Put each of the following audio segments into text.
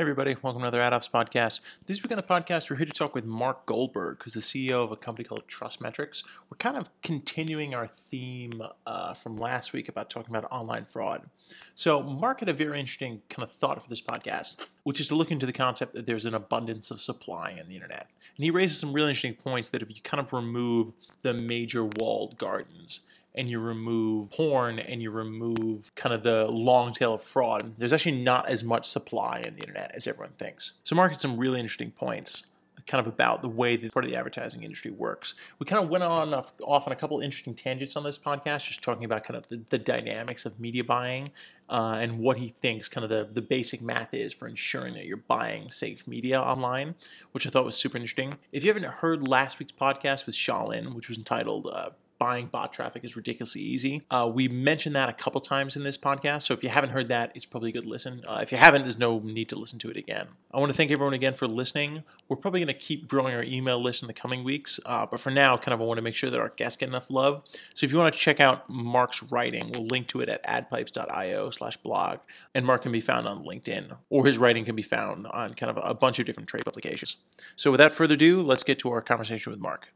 Hey everybody, welcome to another AdOps podcast. This week on the podcast, we're here to talk with Marc Goldberg, who's the CEO of a company called TrustMetrics. We're kind of continuing our theme uh, from last week about talking about online fraud. So, Marc had a very interesting kind of thought for this podcast, which is to look into the concept that there's an abundance of supply on the internet. And he raises some really interesting points that if you kind of remove the major walled gardens, and you remove porn and you remove kind of the long tail of fraud, there's actually not as much supply in the internet as everyone thinks. So Marc had some really interesting points kind of about the way that part of the advertising industry works. We kind of went on off, off on a couple interesting tangents on this podcast, just talking about kind of the, the dynamics of media buying uh, and what he thinks kind of the, the basic math is for ensuring that you're buying safe media online, which I thought was super interesting. If you haven't heard last week's podcast with Shailin, which was entitled uh, buying bot traffic is ridiculously easy. Uh, we mentioned that a couple times in this podcast, so if you haven't heard that, it's probably a good listen. Uh, if you haven't, there's no need to listen to it again. I want to thank everyone again for listening. We're probably going to keep growing our email list in the coming weeks, uh, but for now, kind of I want to make sure that our guests get enough love. So if you want to check out Marc's writing, we'll link to it at adpipes.io slash blog, and Marc can be found on LinkedIn, or his writing can be found on kind of a bunch of different trade publications. So without further ado, let's get to our conversation with Marc.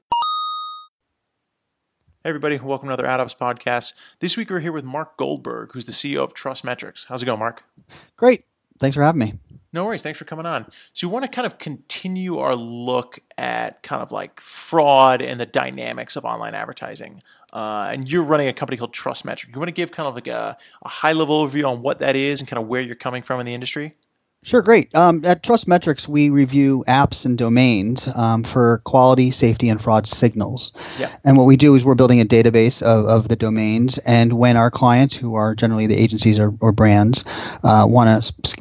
Hey everybody, welcome to another AdOps podcast. This week we're here with Marc Goldberg, who's the CEO of TrustMetrics. How's it going, Marc? Great. Thanks for having me. No worries. Thanks for coming on. So, we want to kind of continue our look at kind of like fraud and the dynamics of online advertising. Uh, and you're running a company called Trust TrustMetrics. You want to give kind of like a, a high level overview on what that is and kind of where you're coming from in the industry? Sure, great. Um, at TrustMetrics, we review apps and domains um, for quality, safety, and fraud signals. Yeah. And what we do is we're building a database of, of the domains. And when our clients, who are generally the agencies or, or brands, uh, want to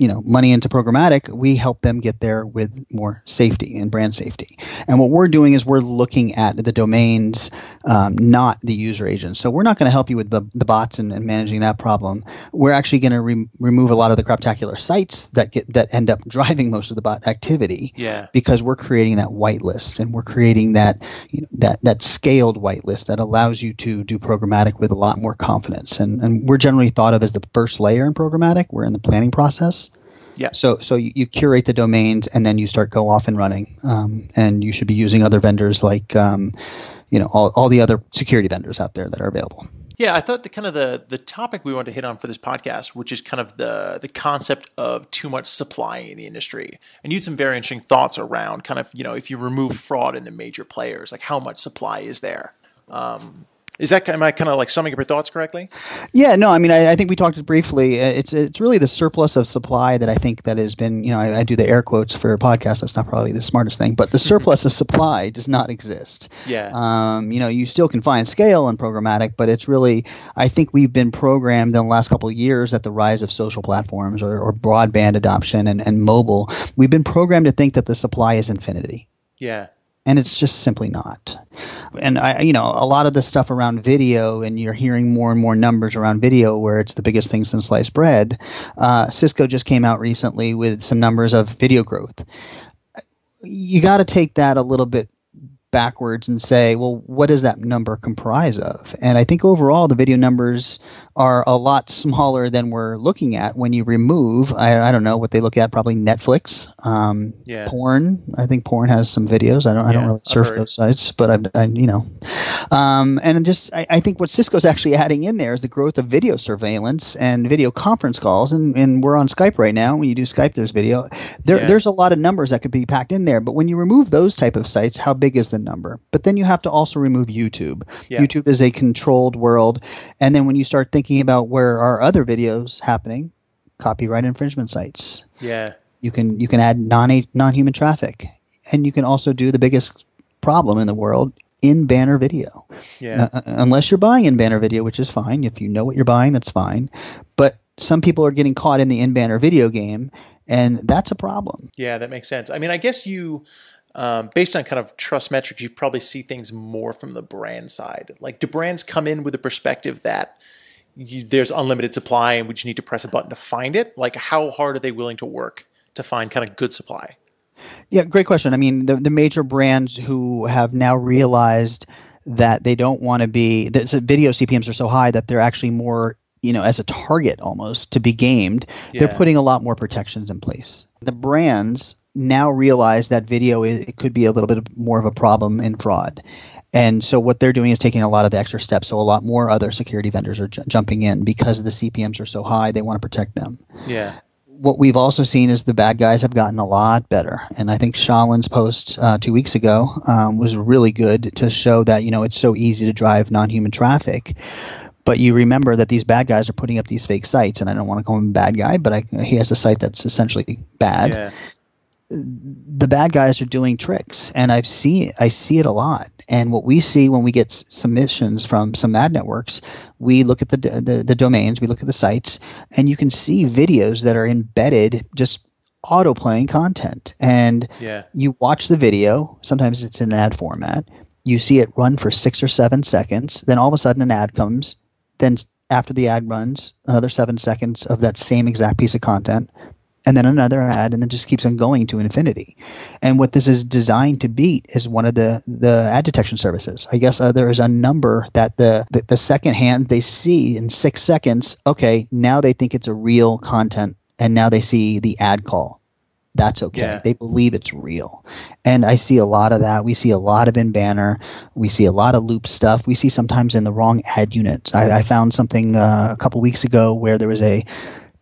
you know money into programmatic, we help them get there with more safety and brand safety. And what we're doing is we're looking at the domains, um, not the user agents. So we're not going to help you with the, the bots and, and, managing that problem. We're actually going to re- remove a lot of the craptacular sites that get that end up driving most of the bot activity. Yeah. Because we're creating that whitelist and we're creating that you know, that that scaled whitelist that allows you to do programmatic with a lot more confidence. And and we're generally thought of as the first layer in programmatic. We're in the planning process. Yeah. So so you, you, curate the domains and then you start go off and running. Um, and you should be using other vendors like um, you know all, all the other security vendors out there that are available. Yeah, I thought the kind of the the topic we wanted to hit on for this podcast, which is kind of the the concept of too much supply in the industry, and you had some very interesting thoughts around kind of you know if you remove fraud in the major players, like how much supply is there. Um, is that am I kind of like summing up your thoughts correctly? Yeah, no, I mean, I, I, think we talked briefly. Uh, it's it's really the surplus of supply that I think that has been, you know, I, I do the air quotes for a podcast. That's not probably the smartest thing, but the surplus of supply does not exist. Yeah. Um, you know, you still can find scale and programmatic, but it's really, I think we've been programmed in the last couple of years at the rise of social platforms or, or broadband adoption and, and mobile. We've been programmed to think that the supply is infinity. Yeah and it's just simply not. And I, you know, a lot of the stuff around video, and you're hearing more and more numbers around video, where it's the biggest thing since sliced bread. Uh, Cisco just came out recently with some numbers of video growth. You got to take that a little bit backwards and say, well, what does that number comprise of? And I think overall, the video numbers are a lot smaller than we're looking at when you remove I, I don't know what they look at probably Netflix um, yeah. porn. I think porn has some videos. I don't I don't really surf those sites but I've I, you know. Um, and just I, I, think what Cisco's actually adding in there is the growth of video surveillance and video conference calls and, and we're on Skype right now. When you do Skype there's video. There yeah. there's a lot of numbers that could be packed in there but when you remove those type of sites how big is the number? But then you have to also remove YouTube. Yeah. YouTube is a controlled world and then when you start thinking thinking about where are other videos happening, copyright infringement sites. Yeah. You can you can add non non human traffic, and you can also do the biggest problem in the world in banner video. Yeah. Uh, uh, unless you're buying in banner video, which is fine. If you know what you're buying, that's fine. But some people are getting caught in the in banner video game, and that's a problem. Yeah, that makes sense. I mean, I guess you. Um, based on kind of trust metrics, you probably see things more from the brand side. Like, do brands come in with a perspective that you, there's unlimited supply and we just need to press a button to find it? Like, how hard are they willing to work to find kind of good supply? Yeah, great question. I mean, the, the major brands who have now realized that they don't want to be that video CPMS are so high that they're actually more you know, as a target almost to be gamed, Yeah. they're putting a lot more protections in place. The brands now realize that video is, it could be a little bit more of a problem in fraud. And so what they're doing is taking a lot of the extra steps. So a lot more other security vendors are ju- jumping in because the CPMs are so high. They want to protect them Yeah. what we've also seen is the bad guys have gotten a lot better. And I think Shailin's post uh, two weeks ago um, was really good to show that you know it's so easy to drive non-human traffic. But you remember that these bad guys are putting up these fake sites, and I don't want to call him a bad guy, but I, he has a site that's essentially bad Yeah. The bad guys are doing tricks and i've seen i see it a lot and what we see when we get s- submissions from some ad networks we look at the, the the domains we look at the sites and you can see videos that are embedded just auto playing content and Yeah. you watch the video sometimes it's in ad format you see it run for six or seven seconds then all of a sudden an ad comes then after the ad runs another seven seconds of that same exact piece of content and then another ad and then just keeps on going to infinity. And what this is designed to beat is one of the the ad detection services. I guess uh, there is a number that the, the the second hand they see in six seconds okay now they think it's a real content and now they see the ad call. That's okay. Yeah. they believe it's real. And i see a lot of that. We see a lot of in banner we see a lot of loop stuff. We see sometimes in the wrong ad unit i, I found something uh, a couple weeks ago where there was a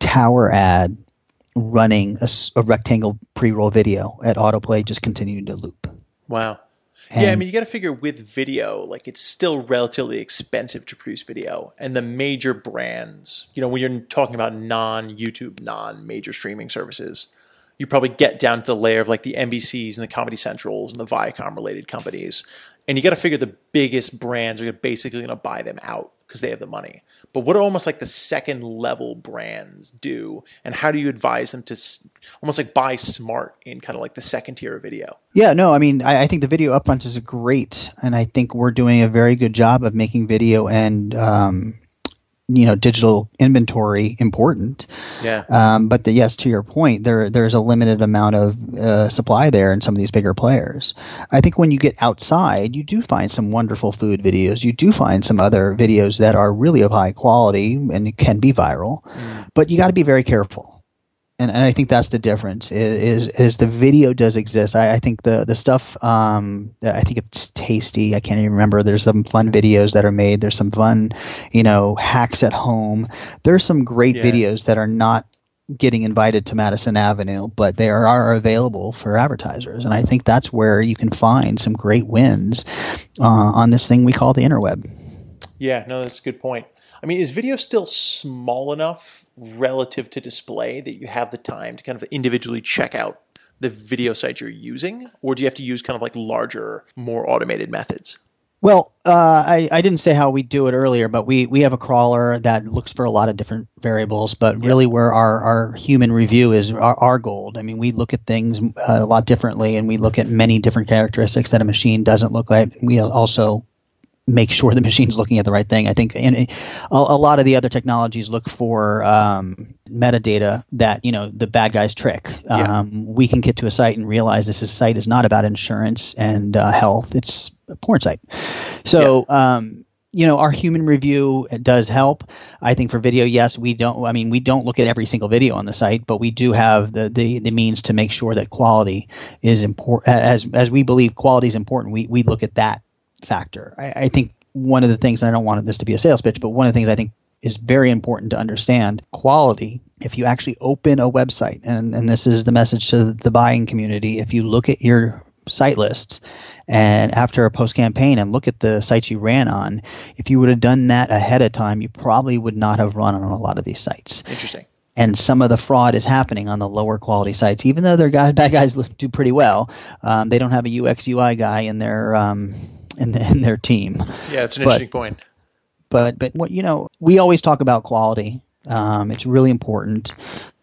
tower ad running a rectangle pre-roll video at autoplay just continuing to loop Wow. yeah, I mean, you got to figure with video, like it's still relatively expensive to produce video, and the major brands, you know, when you're talking about non-YouTube, non-major streaming services, you probably get down to the layer of like the NBCs and the Comedy Centrals and the Viacom-related companies, and you got to figure the biggest brands are basically going to buy them out because they have the money. But what do almost like the second level brands do, and how do you advise them to almost like buy smart in kind of like the second tier of video? Yeah, no, I mean, I, I think the video upfront is great, and I think we're doing a very good job of making video and um, you know digital inventory important. Yeah. Um, but the, yes, to your point, there there's a limited amount of uh, supply there in some of these bigger players. I think when you get outside, you do find some wonderful food videos. You do find some other videos that are really of high quality and can be viral, but you got to be very careful. And, and I think that's the difference is, is the video does exist. I, I think the the stuff um, I think it's tasty. I can't even remember. There's some fun videos that are made. There's some fun, you know, hacks at home. There's some great Yeah. videos that are not getting invited to Madison Avenue, but they are, are available for advertisers. And I think that's where you can find some great wins uh, on this thing we call the interweb. Yeah, no, that's a good point. I mean, is video still small enough relative to display that you have the time to kind of individually check out the video site you're using, or do you have to use kind of like larger, more automated methods? Well, uh, I, I didn't say how we do it earlier, but we, we have a crawler that looks for a lot of different variables, but really where our, our human review is our, our gold. I mean, we look at things uh, a lot differently and we look at many different characteristics that a machine doesn't look like. We also make sure the machine's looking at the right thing. I think and a, a lot of the other technologies look for um, metadata that you know the bad guys trick. Yeah. Um, we can get to a site and realize this is, site is not about insurance and uh, health; it's a porn site. So. Um, you know, our human review does help. I think for video, yes, we don't. I mean, we don't look at every single video on the site, but we do have the the, the means to make sure that quality is important. As as we believe quality is important, we we look at that factor. I, I think one of the things, and I don't want this to be a sales pitch, but one of the things I think is very important to understand quality. If you actually open a website, and, and this is the message to the buying community, if you look at your site lists and after a post campaign and look at the sites you ran on, if you would have done that ahead of time, you probably would not have run on a lot of these sites Interesting. and some of the fraud is happening on the lower quality sites. Even though their guys, bad guys look- do pretty well, um, they don't have a UX UI guy in their um, in, the, in their team. Yeah, it's an But- interesting point. But but what you know, we always talk about quality. Um, it's really important.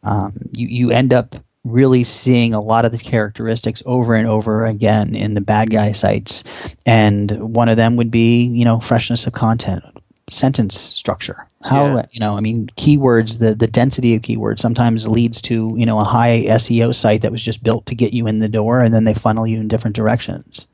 Um, you you end up really seeing a lot of the characteristics over and over again in the bad guy sites, and one of them would be you know freshness of content, sentence structure. How Yeah. you know, I mean, keywords. The the density of keywords sometimes leads to you know a high SEO site that was just built to get you in the door, and then they funnel you in different directions.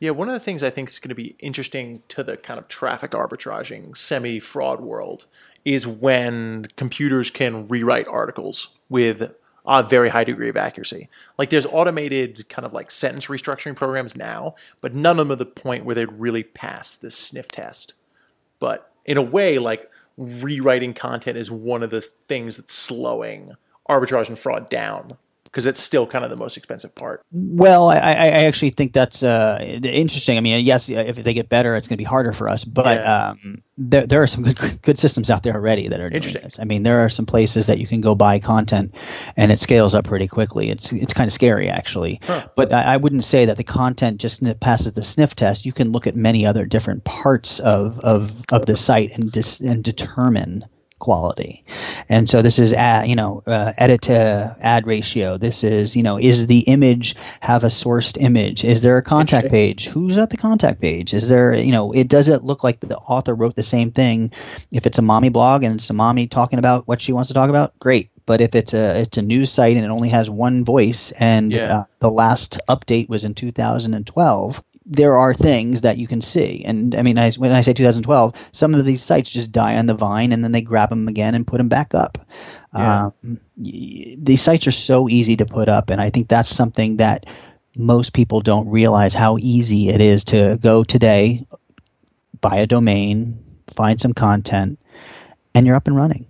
Yeah, one of the things I think is going to be interesting to the kind of traffic arbitraging semi fraud world is when computers can rewrite articles with a very high degree of accuracy. Like there's automated kind of like sentence restructuring programs now, but none of them are the point where they'd really pass this sniff test. But in a way, like rewriting content is one of the things that's slowing arbitrage and fraud down because it's still kind of the most expensive part. Well, I, I actually think that's uh, interesting. I mean, yes, if they get better, it's going to be harder for us. But yeah. um, there, there are some good, good systems out there already that are doing this. I mean, there are some places that you can go buy content, and it scales up pretty quickly. It's it's kind of scary actually. Huh. But I, I, wouldn't say that the content just passes the sniff test. You can look at many other different parts of of, of the site and dis, and determine quality. And so this is, ad, you know, uh, edit to ad ratio. This is, you know, is the image have a sourced image? Is there a contact page? Who's at the contact page? Is there, you know, it does it look like the author wrote the same thing? If it's a mommy blog and it's a mommy talking about what she wants to talk about, great. But if it's a it's a news site and it only has one voice and yeah. uh, the last update was in 2012, there are things that you can see. And I mean, I, when I say 2012, some of these sites just die on the vine and then they grab them again and put them back up. Yeah. Um, these sites are so easy to put up, and I think that's something that most people don't realize how easy it is to go today, buy a domain, find some content, and you're up and running.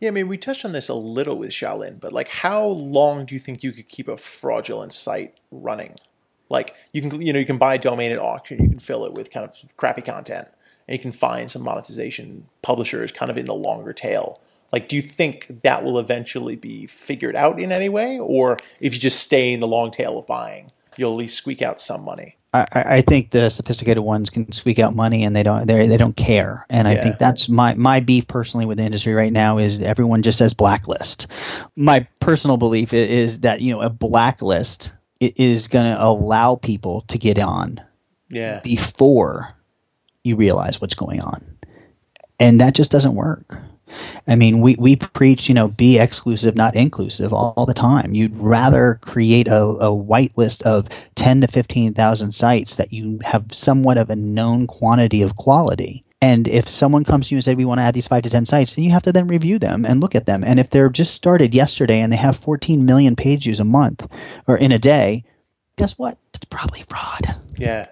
Yeah, I mean, we touched on this a little with Shailin, but like, how long do you think you could keep a fraudulent site running? Like you can you know you can buy a domain at auction, you can fill it with kind of crappy content, and you can find some monetization publishers kind of in the longer tail. Like, do you think that will eventually be figured out in any way, or if you just stay in the long tail of buying, you'll at least squeak out some money? I, I think the sophisticated ones can squeak out money and they don't they they don't care. And yeah. I think that's my my beef personally with the industry right now is everyone just says blacklist. My personal belief is that you know a blacklist it is going to allow people to get on yeah. before you realize what's going on. And that just doesn't work. I mean, we, we preach, you know, be exclusive, not inclusive all, all the time. You'd rather create a, a white list of 10 to 15,000 sites that you have somewhat of a known quantity of quality and if someone comes to you and says, we want to add these five to 10 sites, then you have to then review them and look at them. And if they're just started yesterday and they have 14 million page views a month or in a day, guess what? It's probably fraud. Yeah.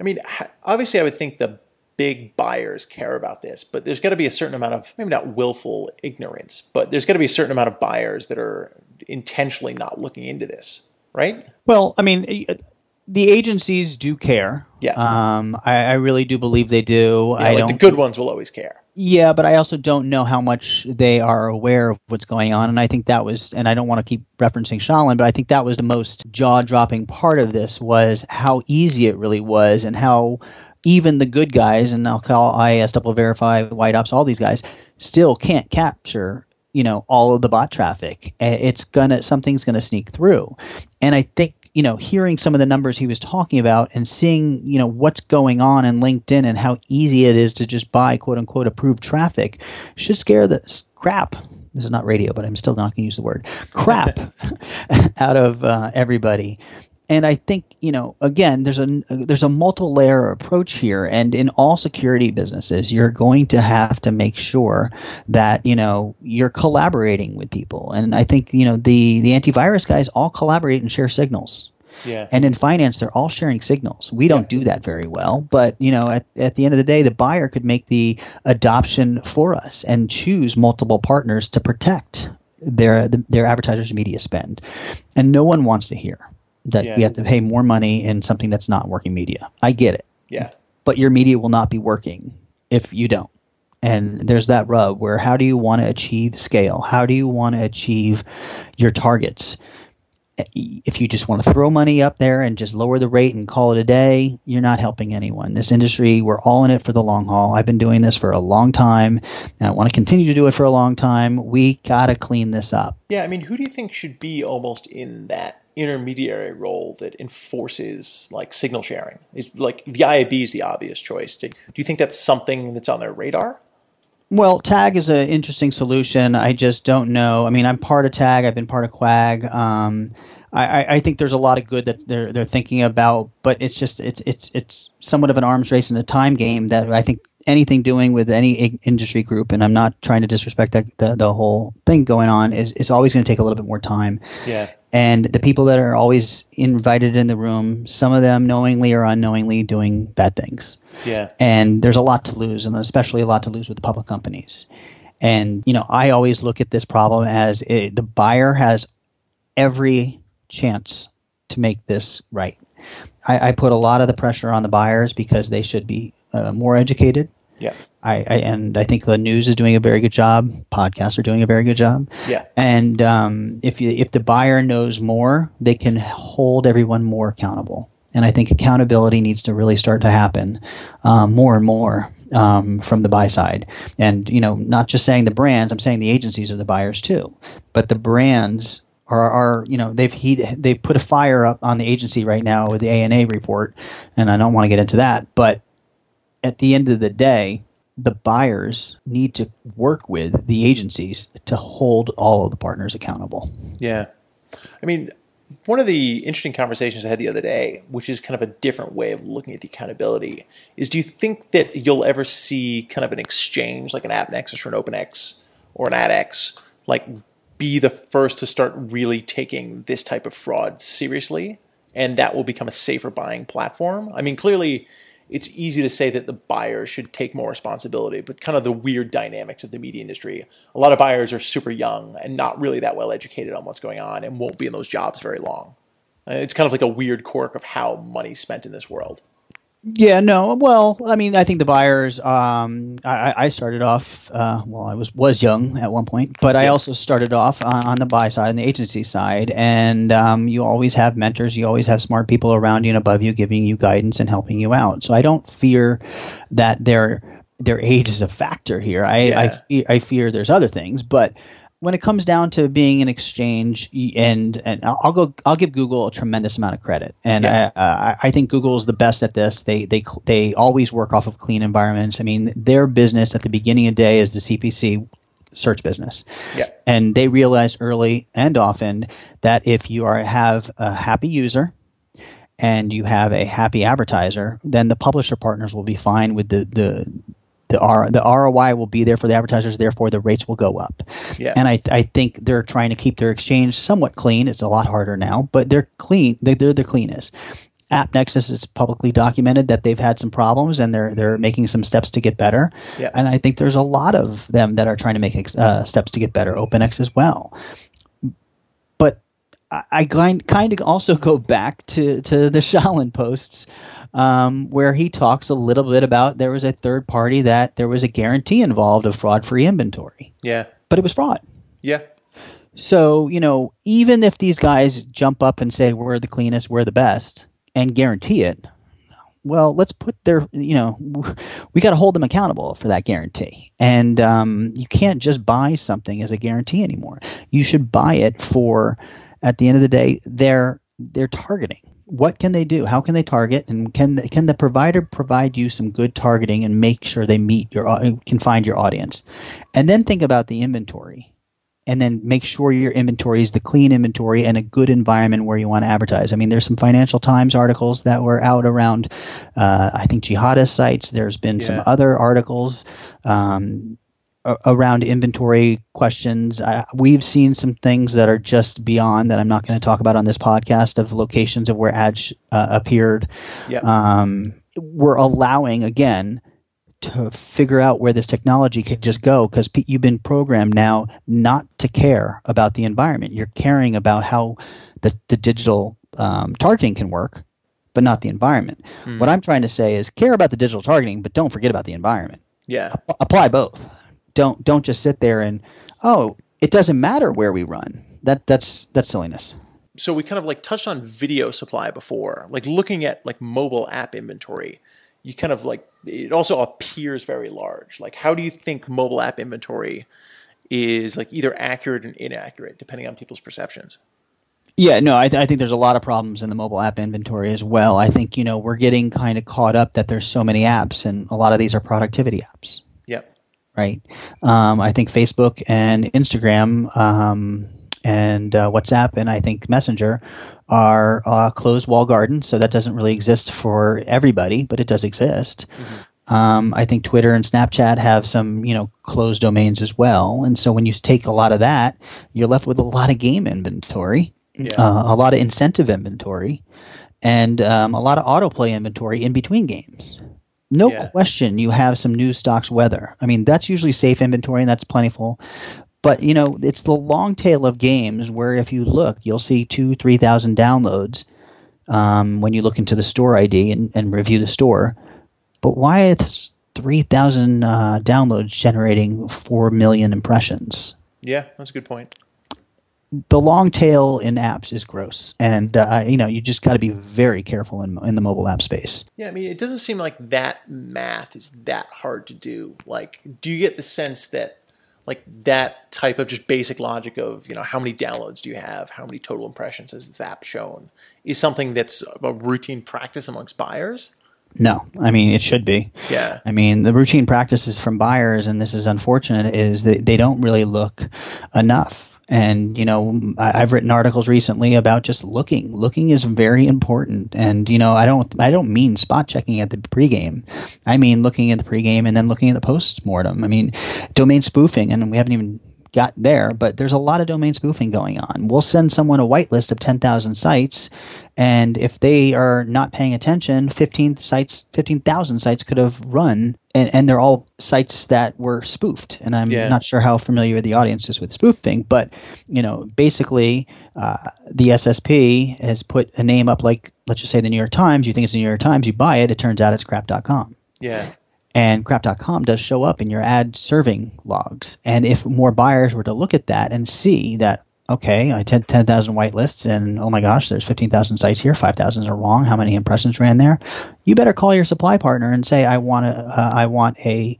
I mean, obviously, I would think the big buyers care about this, but there's got to be a certain amount of, maybe not willful ignorance, but there's got to be a certain amount of buyers that are intentionally not looking into this, right? Well, I mean, the agencies do care. Yeah. Um, I, I really do believe they do. Yeah, I like don't. The good ones will always care. Yeah, but I also don't know how much they are aware of what's going on, and I think that was, and I don't want to keep referencing Shailin, but I think that was the most jaw-dropping part of this was how easy it really was, and how even the good guys, and I'll call IAS, Double Verify, White Ops, all these guys, still can't capture you know all of the bot traffic. It's gonna something's gonna sneak through, and I think you know, hearing some of the numbers he was talking about and seeing, you know, what's going on in LinkedIn and how easy it is to just buy quote unquote approved traffic should scare the crap. This is not radio, but I'm still not going to use the word crap out of uh, everybody and I think you know again there's a there's a multiple layer approach here and in all security businesses you're going to have to make sure that you know you're collaborating with people and I think you know the the antivirus guys all collaborate and share signals yeah. And in finance, they're all sharing signals. We don't yeah. do that very well, but you know, at, at the end of the day, the buyer could make the adoption for us and choose multiple partners to protect their their advertisers' media spend. And no one wants to hear that yeah. we have to pay more money in something that's not working media. I get it. Yeah. But your media will not be working if you don't. And there's that rub where how do you want to achieve scale? How do you want to achieve your targets? If you just want to throw money up there and just lower the rate and call it a day, you're not helping anyone. This industry, we're all in it for the long haul. I've been doing this for a long time, and I want to continue to do it for a long time. We got to clean this up. Yeah, I mean, who do you think should be almost in that intermediary role that enforces like signal sharing? Is like the IAB is the obvious choice. Do, do you think that's something that's on their radar? Well, Tag is an interesting solution. I just don't know. I mean, I'm part of Tag. I've been part of QAG. Um, I, I, think there's a lot of good that they're they're thinking about, but it's just it's it's it's somewhat of an arms race and a time game that I think anything doing with any industry group, and I'm not trying to disrespect the, the, the whole thing going on, is, is always going to take a little bit more time. Yeah. And the people that are always invited in the room, some of them knowingly or unknowingly doing bad things. Yeah. And there's a lot to lose, and especially a lot to lose with the public companies. And, you know, I always look at this problem as it, the buyer has every chance to make this right. I, I, put a lot of the pressure on the buyers because they should be uh, more educated. Yeah. I, I, and I think the news is doing a very good job. Podcasts are doing a very good job. Yeah. And um, if you, if the buyer knows more, they can hold everyone more accountable. And I think accountability needs to really start to happen um, more and more um, from the buy side. And you know, not just saying the brands, I'm saying the agencies are the buyers too. But the brands are, are you know they've he, they've put a fire up on the agency right now with the ANA report, and I don't want to get into that. But at the end of the day, the buyers need to work with the agencies to hold all of the partners accountable. Yeah. I mean, one of the interesting conversations I had the other day, which is kind of a different way of looking at the accountability, is do you think that you'll ever see kind of an exchange like an AppNexus or an OpenX or an AdX, like be the first to start really taking this type of fraud seriously? And that will become a safer buying platform? I mean, clearly it's easy to say that the buyers should take more responsibility, but kind of the weird dynamics of the media industry. A lot of buyers are super young and not really that well educated on what's going on and won't be in those jobs very long. Uh, it's kind of like a weird quirk of how money's spent in this world. Yeah, no. Well, I mean, I think the buyers. Um, I, I started off. Uh, well, I was was young at one point, but I also started off on, on the buy side and the agency side. And um, you always have mentors. You always have smart people around you and above you, giving you guidance and helping you out. So I don't fear that their their age is a factor here. I yeah. I, fe- I fear there's other things, but when it comes down to being an exchange, and and I'll go, I'll give Google a tremendous amount of credit, and yeah. I, uh, I think Google is the best at this. They they they always work off of clean environments. I mean, their business at the beginning of the day is the CPC search business. Yeah. And they realize early and often that if you are have a happy user and you have a happy advertiser, then the publisher partners will be fine with the the the R the ROI will be there for the advertisers, therefore the rates will go up. Yeah. And I I think they're trying to keep their exchange somewhat clean. It's a lot harder now, but they're clean. They, they're the cleanest. AppNexus is publicly documented that they've had some problems and they're they're making some steps to get better. Yeah. And I think there's a lot of them that are trying to make uh, steps to get better. OpenX as well. But I, I kind kind of also go back to to the Shailin posts um, where he talks a little bit about there was a third party that there was a guarantee involved of fraud free inventory. Yeah. But it was fraud. Yeah. So, you know, even if these guys jump up and say, we're the cleanest, we're the best, and guarantee it, well, let's put their, you know, we got to hold them accountable for that guarantee. And um, you can't just buy something as a guarantee anymore. You should buy it for, at the end of the day, their their targeting what can they do? How can they target? And can the, can the provider provide you some good targeting and make sure they meet your can find your audience? And then think about the inventory, and then make sure your inventory is the clean inventory and a good environment where you want to advertise. I mean, there's some Financial Times articles that were out around, uh, I think jihadist sites. There's been yeah. some other articles. Um, around inventory questions. we've seen some things that are just beyond that I'm not going to talk about on this podcast of locations of where ads uh, appeared. Yeah. Um, we're allowing again to figure out where this technology could just go because you've been programmed now not to care about the environment. You're caring about how the, the digital um, targeting can work, but not the environment. Mm. What I'm trying to say is care about the digital targeting, but don't forget about the environment. Yeah. A- apply both don't don't just sit there and oh it doesn't matter where we run. That that's that's silliness. So we kind of like touched on video supply before. Like looking at like mobile app inventory you kind of like it also appears very large. Like how do you think mobile app inventory is like either accurate and inaccurate depending on people's perceptions? Yeah, no, I, th- I, think there's a lot of problems in the mobile app inventory as well. I think you know we're getting kind of caught up that there's so many apps, and a lot of these are productivity apps right? Um, I think Facebook and Instagram um, and uh, WhatsApp and I think Messenger are uh, closed wall gardens, so that doesn't really exist for everybody, but it does exist. Mm-hmm. Um, I think Twitter and Snapchat have some, you know, closed domains as well. And so when you take a lot of that, you're left with a lot of game inventory, yeah. uh, a lot of incentive inventory, and um, a lot of autoplay inventory in between games. No yeah. question, you have some news stocks weather. I mean, that's usually safe inventory and that's plentiful. But you know, it's the long tail of games where if you look, you'll see two, three thousand downloads um, when you look into the store ID and, and review the store but why is 3,000 uh, downloads generating 4 million impressions? Yeah, that's a good point. The long tail in apps is gross, and uh, you know you just got to be very careful in in the mobile app space. Yeah, I mean, it doesn't seem like that math is that hard to do. Like, do you get the sense that like that type of just basic logic of you know how many downloads do you have how many total impressions has this app shown is something that's a routine practice amongst buyers no, I mean it should be. Yeah. I mean the routine practices from buyers, and this is unfortunate, is that they don't really look enough. And you know, I've written articles recently about just looking. Looking is very important. And you know, I don't, I don't mean spot checking at the pregame. I mean looking at the pregame and then looking at the post mortem. I mean, domain spoofing, and we haven't even got there, but there's a lot of domain spoofing going on. We'll send someone a whitelist of 10,000 sites, and if they are not paying attention, 15 sites, 15,000 sites could have run, and, and, they're all sites that were spoofed. And I'm yeah. not sure how familiar the audience is with spoofing, but you know, basically, uh, the SSP has put a name up like, let's just say the New York Times. You think it's the New York Times, you buy it. It turns out it's crap.com. Yeah and crap.com does show up in your ad serving logs. And if more buyers were to look at that and see that, okay, I had 10,000 whitelists and oh my gosh, there's 15,000 sites here, 5,000 are wrong, how many impressions ran there? You better call your supply partner and say, I want a, uh, I want a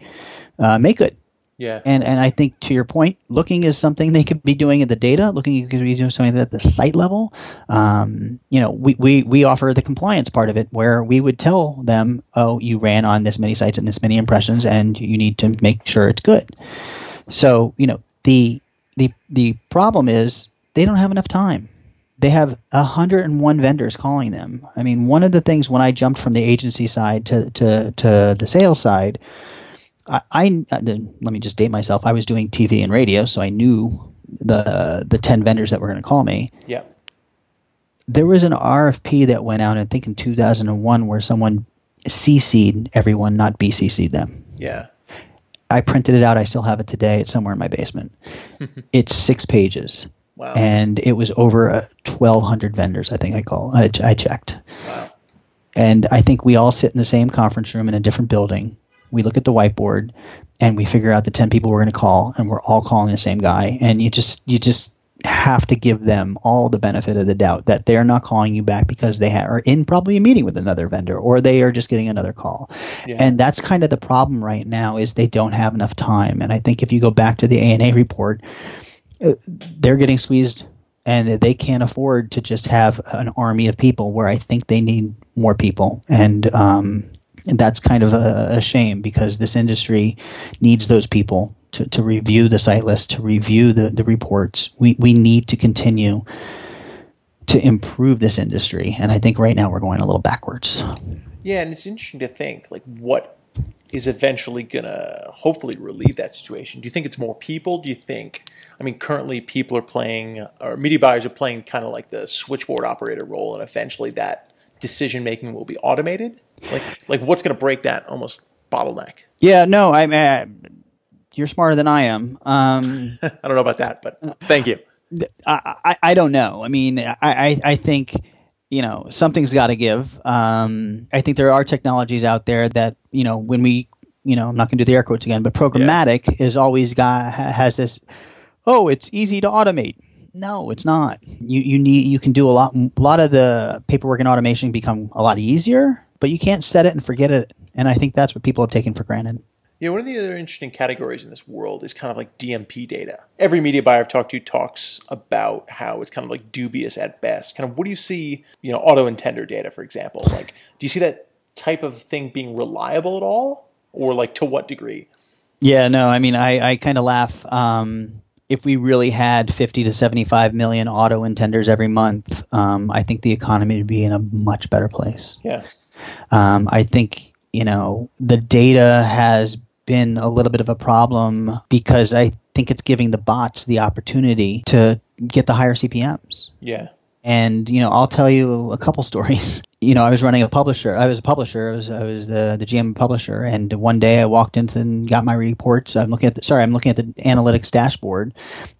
uh, make good yeah. And and I think to your point, looking is something they could be doing at the data. Looking could be doing something at the site level. Um, you know, we, we we offer the compliance part of it where we would tell them, oh, you ran on this many sites and this many impressions, and you need to make sure it's good. So you know the the the problem is they don't have enough time. They have 101 vendors calling them. I mean, one of the things when I jumped from the agency side to to to the sales side I, I uh, let me just date myself. I was doing TV and radio, so I knew the the ten vendors that were going to call me. Yeah. There was an RFP that went out, I think in 2001, where someone CC'd everyone, not BCC'd them. Yeah. I printed it out. I still have it today. It's somewhere in my basement. it's six pages. Wow. And it was over uh, 1,200 vendors, I think I call. I, I checked. Wow. And I think we all sit in the same conference room in a different building we look at the whiteboard and we figure out the 10 people we're going to call and we're all calling the same guy and you just you just have to give them all the benefit of the doubt that they're not calling you back because they are in probably a meeting with another vendor or they are just getting another call. Yeah. And that's kind of the problem right now is they don't have enough time. And I think if you go back to the ANA report, uh, they're getting squeezed and they can't afford to just have an army of people where I think they need more people. And um, and that's kind of a, a, shame because this industry needs those people to, to review the site list, to review the, the reports. We, we need to continue to improve this industry. And I think right now we're going a little backwards. Yeah, and it's interesting to think like what is eventually going to hopefully relieve that situation. Do you think it's more people? Do you think, I mean, currently people are playing, or media buyers are playing kind of like the switchboard operator role, and eventually that decision making will be automated? Like, like what's going to break that almost bottleneck? Yeah, no, I mean, uh, you're smarter than I am. Um, I don't know about that, but thank you. I, I, I don't know. I mean, I, I, I think you know something's got to give. Um, I think there are technologies out there that you know when we you know I'm not going to do the air quotes again, but programmatic yeah. is always got has this. Oh, it's easy to automate. No, it's not. You you need you can do a lot. A lot of the paperwork and automation become a lot easier, but you can't set it and forget it. And I think that's what people have taken for granted. Yeah, one of the other interesting categories in this world is kind of like DMP data. Every media buyer I've talked to talks about how it's kind of like dubious at best. Kind of what do you see, you know, auto intender data, for example? Like, do you see that type of thing being reliable at all? Or like to what degree? Yeah, no, I mean, I, I kind of laugh. Um, if we really had 50 to 75 million auto intenders every month, um, I think the economy would be in a much better place. Yeah. Um, I think you know, the data has been a little bit of a problem because I think it's giving the bots the opportunity to get the higher CPMs. Yeah. And you know, I'll tell you a couple stories. You know, I was running a publisher. I was a publisher. I was I was the the GM publisher. And one day I walked in and got my reports. I'm looking at the sorry, I'm looking at the analytics dashboard,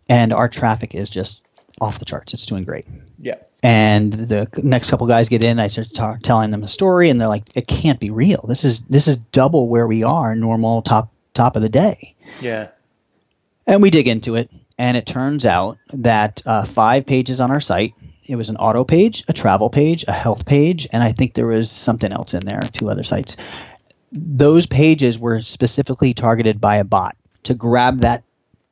and our traffic is just off the charts. It's doing great. Yeah. And the next couple guys get in. I start talk, telling them a story, and they're like, "It can't be real. This is this is double where we are normal top top of the day." Yeah. And we dig into it, and it turns out that uh, five pages on our site it was an auto page, a travel page, a health page, and I think there was something else in there, two other sites. Those pages were specifically targeted by a bot to grab that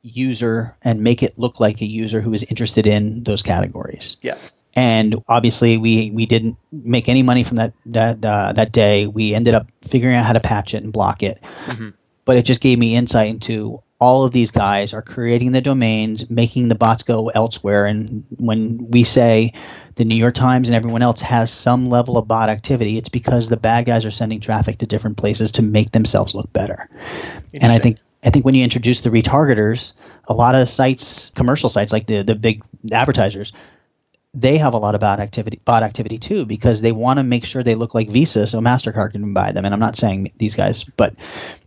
user and make it look like a user who is interested in those categories. Yeah. And obviously, we, we didn't make any money from that that uh, that day. We ended up figuring out how to patch it and block it. Mm-hmm. But it just gave me insight into all of these guys are creating the domains, making the bots go elsewhere. And when we say the New York Times and everyone else has some level of bot activity, it's because the bad guys are sending traffic to different places to make themselves look better. And I think I think when you introduce the retargeters, a lot of sites, commercial sites like the the big advertisers, they have a lot of bot activity, bot activity too, because they want to make sure they look like Visa, so Mastercard can buy them. And I'm not saying these guys, but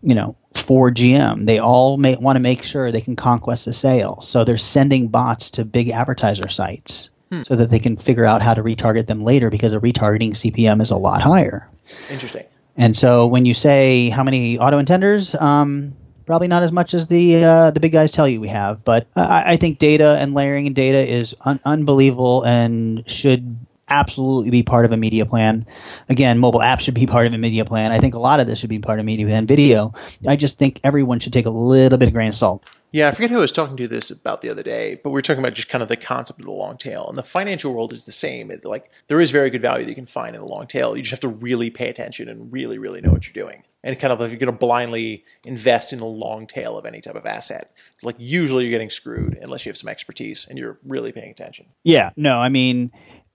you know, for GM, they all want to make sure they can conquest the sale. So they're sending bots to big advertiser sites hmm. so that they can figure out how to retarget them later, because a retargeting CPM is a lot higher. Interesting. And so when you say how many auto intenders, um, Probably not as much as the uh, the big guys tell you we have, but I, I think data and layering in data is un- unbelievable and should absolutely be part of a media plan. Again, mobile apps should be part of a media plan. I think a lot of this should be part of media plan. Video, I just think everyone should take a little bit of grain of salt. Yeah, I forget who I was talking to this about the other day, but we were talking about just kind of the concept of the long tail. And the financial world is the same. It, like there is very good value that you can find in the long tail. You just have to really pay attention and really, really know what you're doing. And kind of if you're going to blindly invest in the long tail of any type of asset, like usually you're getting screwed unless you have some expertise and you're really paying attention. Yeah, no, I mean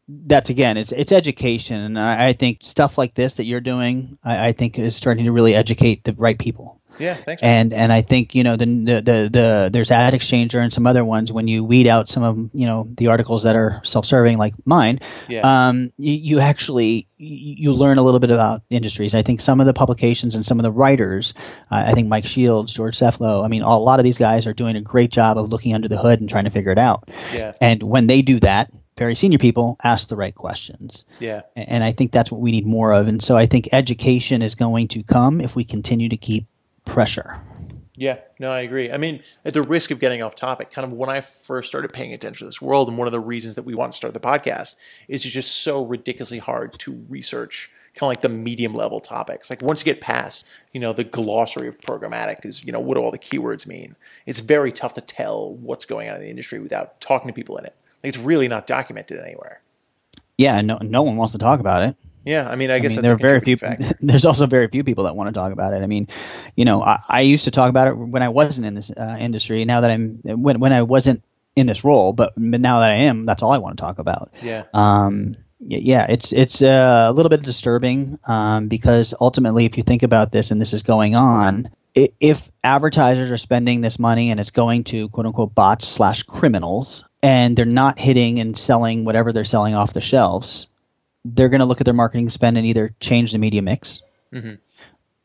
that's again, it's it's education, and I, I think stuff like this that you're doing, I, I think is starting to really educate the right people. Yeah, thanks. Man. And and I think you know the, the the the there's Ad Exchanger and some other ones. When you weed out some of you know the articles that are self-serving like mine, yeah. um, you, you actually you learn a little bit about industries. I think some of the publications and some of the writers, uh, I think Mike Shields, George Slefo, I mean, a lot of these guys are doing a great job of looking under the hood and trying to figure it out. Yeah. And when they do that, very senior people ask the right questions. Yeah. And I think that's what we need more of. And so I think education is going to come if we continue to keep pressure. Yeah, no, I agree. I mean, at the risk of getting off topic, kind of when I first started paying attention to this world, and one of the reasons that we want to start the podcast is it's just so ridiculously hard to research kind of like the medium level topics. Like once you get past, you know, the glossary of programmatic is, you know, what do all the keywords mean? It's very tough to tell what's going on in the industry without talking to people in it. Like it's really not documented anywhere. Yeah, no, no one wants to talk about it. Yeah, I mean, I guess I mean, there are very few. There's also very few people that want to talk about it. I mean, you know, I, I used to talk about it when I wasn't in this uh, industry. Now that I'm when when I wasn't in this role, but, but now that I am, that's all I want to talk about. Yeah. Um. Yeah, it's it's uh, a little bit disturbing um, because ultimately, if you think about this, and this is going on, if advertisers are spending this money and it's going to quote unquote bots slash criminals, and they're not hitting and selling whatever they're selling off the shelves, they're going to look at their marketing spend and either change the media mix mm-hmm.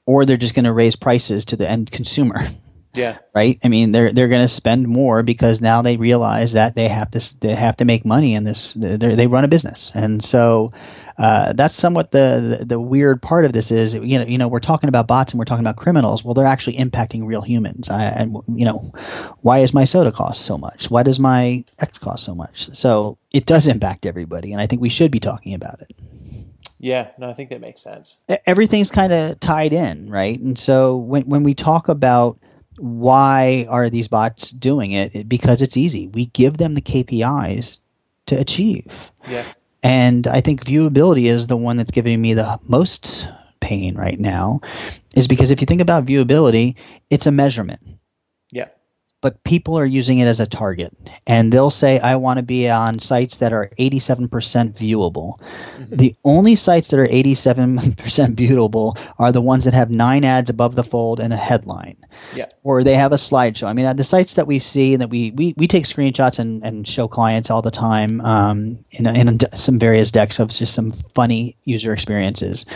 or they're just going to raise prices to the end consumer. Yeah. Right. I mean, they're they're going to spend more because now they realize that they have to they have to make money in this. They run a business, and so uh, that's somewhat the, the, the weird part of this is you know you know we're talking about bots and we're talking about criminals. Well, they're actually impacting real humans. I, and you know, why is my soda cost so much? Why does my X cost so much? So it does impact everybody, and I think we should be talking about it. Yeah, no, I think that makes sense. Everything's kind of tied in, right? And so when when we talk about why are these bots doing it? Because it's easy. We give them the KPIs to achieve. Yeah. And I think viewability is the one that's giving me the most pain right now, is because if you think about viewability, it's a measurement. But people are using it as a target. And they'll say, I want to be on sites that are 87% viewable. Mm-hmm. The only sites that are 87% viewable are the ones that have nine ads above the fold and a headline. Yeah. Or they have a slideshow. I mean, uh, the sites that we see and that we, we, we take screenshots and, and show clients all the time um, in, in some various decks of just some funny user experiences.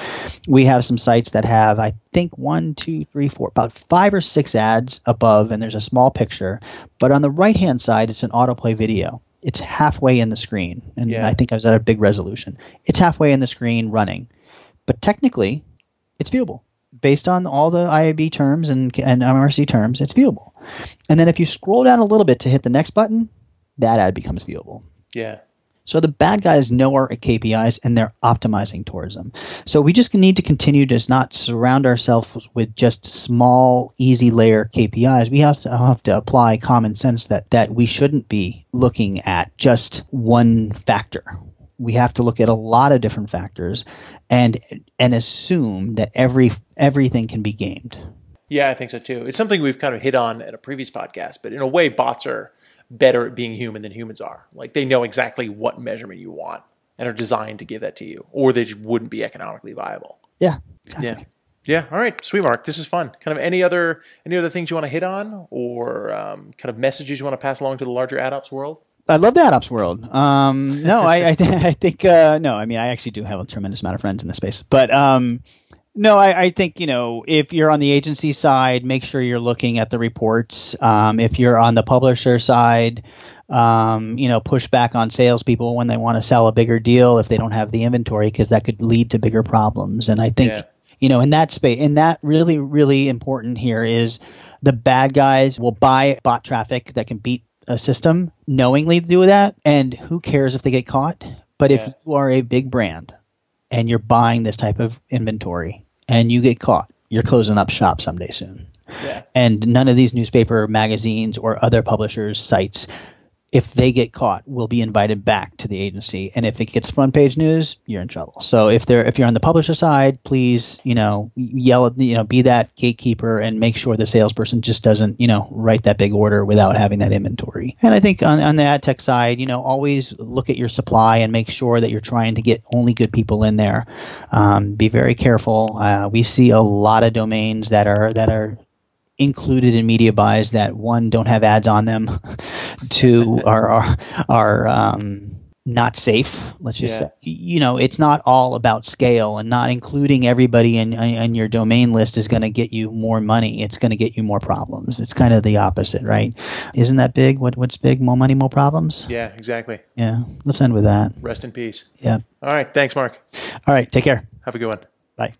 We have some sites that have, I think, one, two, three, four, about five or six ads above, and there's a small picture. But on the right hand side, it's an autoplay video. It's halfway in the screen, and yeah. I think I was at a big resolution. It's halfway in the screen running, but technically, it's viewable based on all the IAB terms and, and MRC terms. It's viewable, and then if you scroll down a little bit to hit the next button, that ad becomes viewable. Yeah. So the bad guys know our KPIs and they're optimizing towards them. So we just need to continue to not surround ourselves with just small, easy layer KPIs. We have to have to apply common sense that that we shouldn't be looking at just one factor. We have to look at a lot of different factors and and assume that every everything can be gamed. Yeah, I think so too. It's something we've kind of hit on at a previous podcast, but in a way bots are better at being human than humans are. Like they know exactly what measurement you want and are designed to give that to you, or they just wouldn't be economically viable. Yeah. Exactly. Yeah. Yeah. All right. Sweet, Marc. This is fun. Kind of any other any other things you want to hit on, or um, kind of messages you want to pass along to the larger AdOps world? I love the AdOps world. Um, no, I I, th- I think uh, no. I mean, I actually do have a tremendous amount of friends in the space, but um, no, I, I, think you know if you're on the agency side, make sure you're looking at the reports. Um, if you're on the publisher side, um, you know, push back on salespeople when they want to sell a bigger deal if they don't have the inventory because that could lead to bigger problems. And I think yeah. you know in that space, and that really really important here is the bad guys will buy bot traffic that can beat a system knowingly do that, and who cares if they get caught? But yeah. if you are a big brand and you're buying this type of inventory and you get caught, you're closing up shop someday soon. Yeah. And none of these newspaper magazines or other publishers' sites if they get caught, will be invited back to the agency. And if it gets front page news, you're in trouble. So if they're if you're on the publisher side, please you know yell at you know be that gatekeeper and make sure the salesperson just doesn't you know write that big order without having that inventory. And I think on, on the ad tech side, you know always look at your supply and make sure that you're trying to get only good people in there. Um, be very careful. Uh, we see a lot of domains that are that are included in media buys that one don't have ads on them, two are are, are um, not safe. Let's just yeah. say, you know, it's not all about scale, and not including everybody in in your domain list is going to get you more money. It's going to get you more problems. It's kind of the opposite, right? Isn't that big? What what's big? More money, more problems. Yeah, exactly. Yeah, let's end with that. Rest in peace. Yeah. All right. Thanks, Marc. All right. Take care. Have a good one. Bye.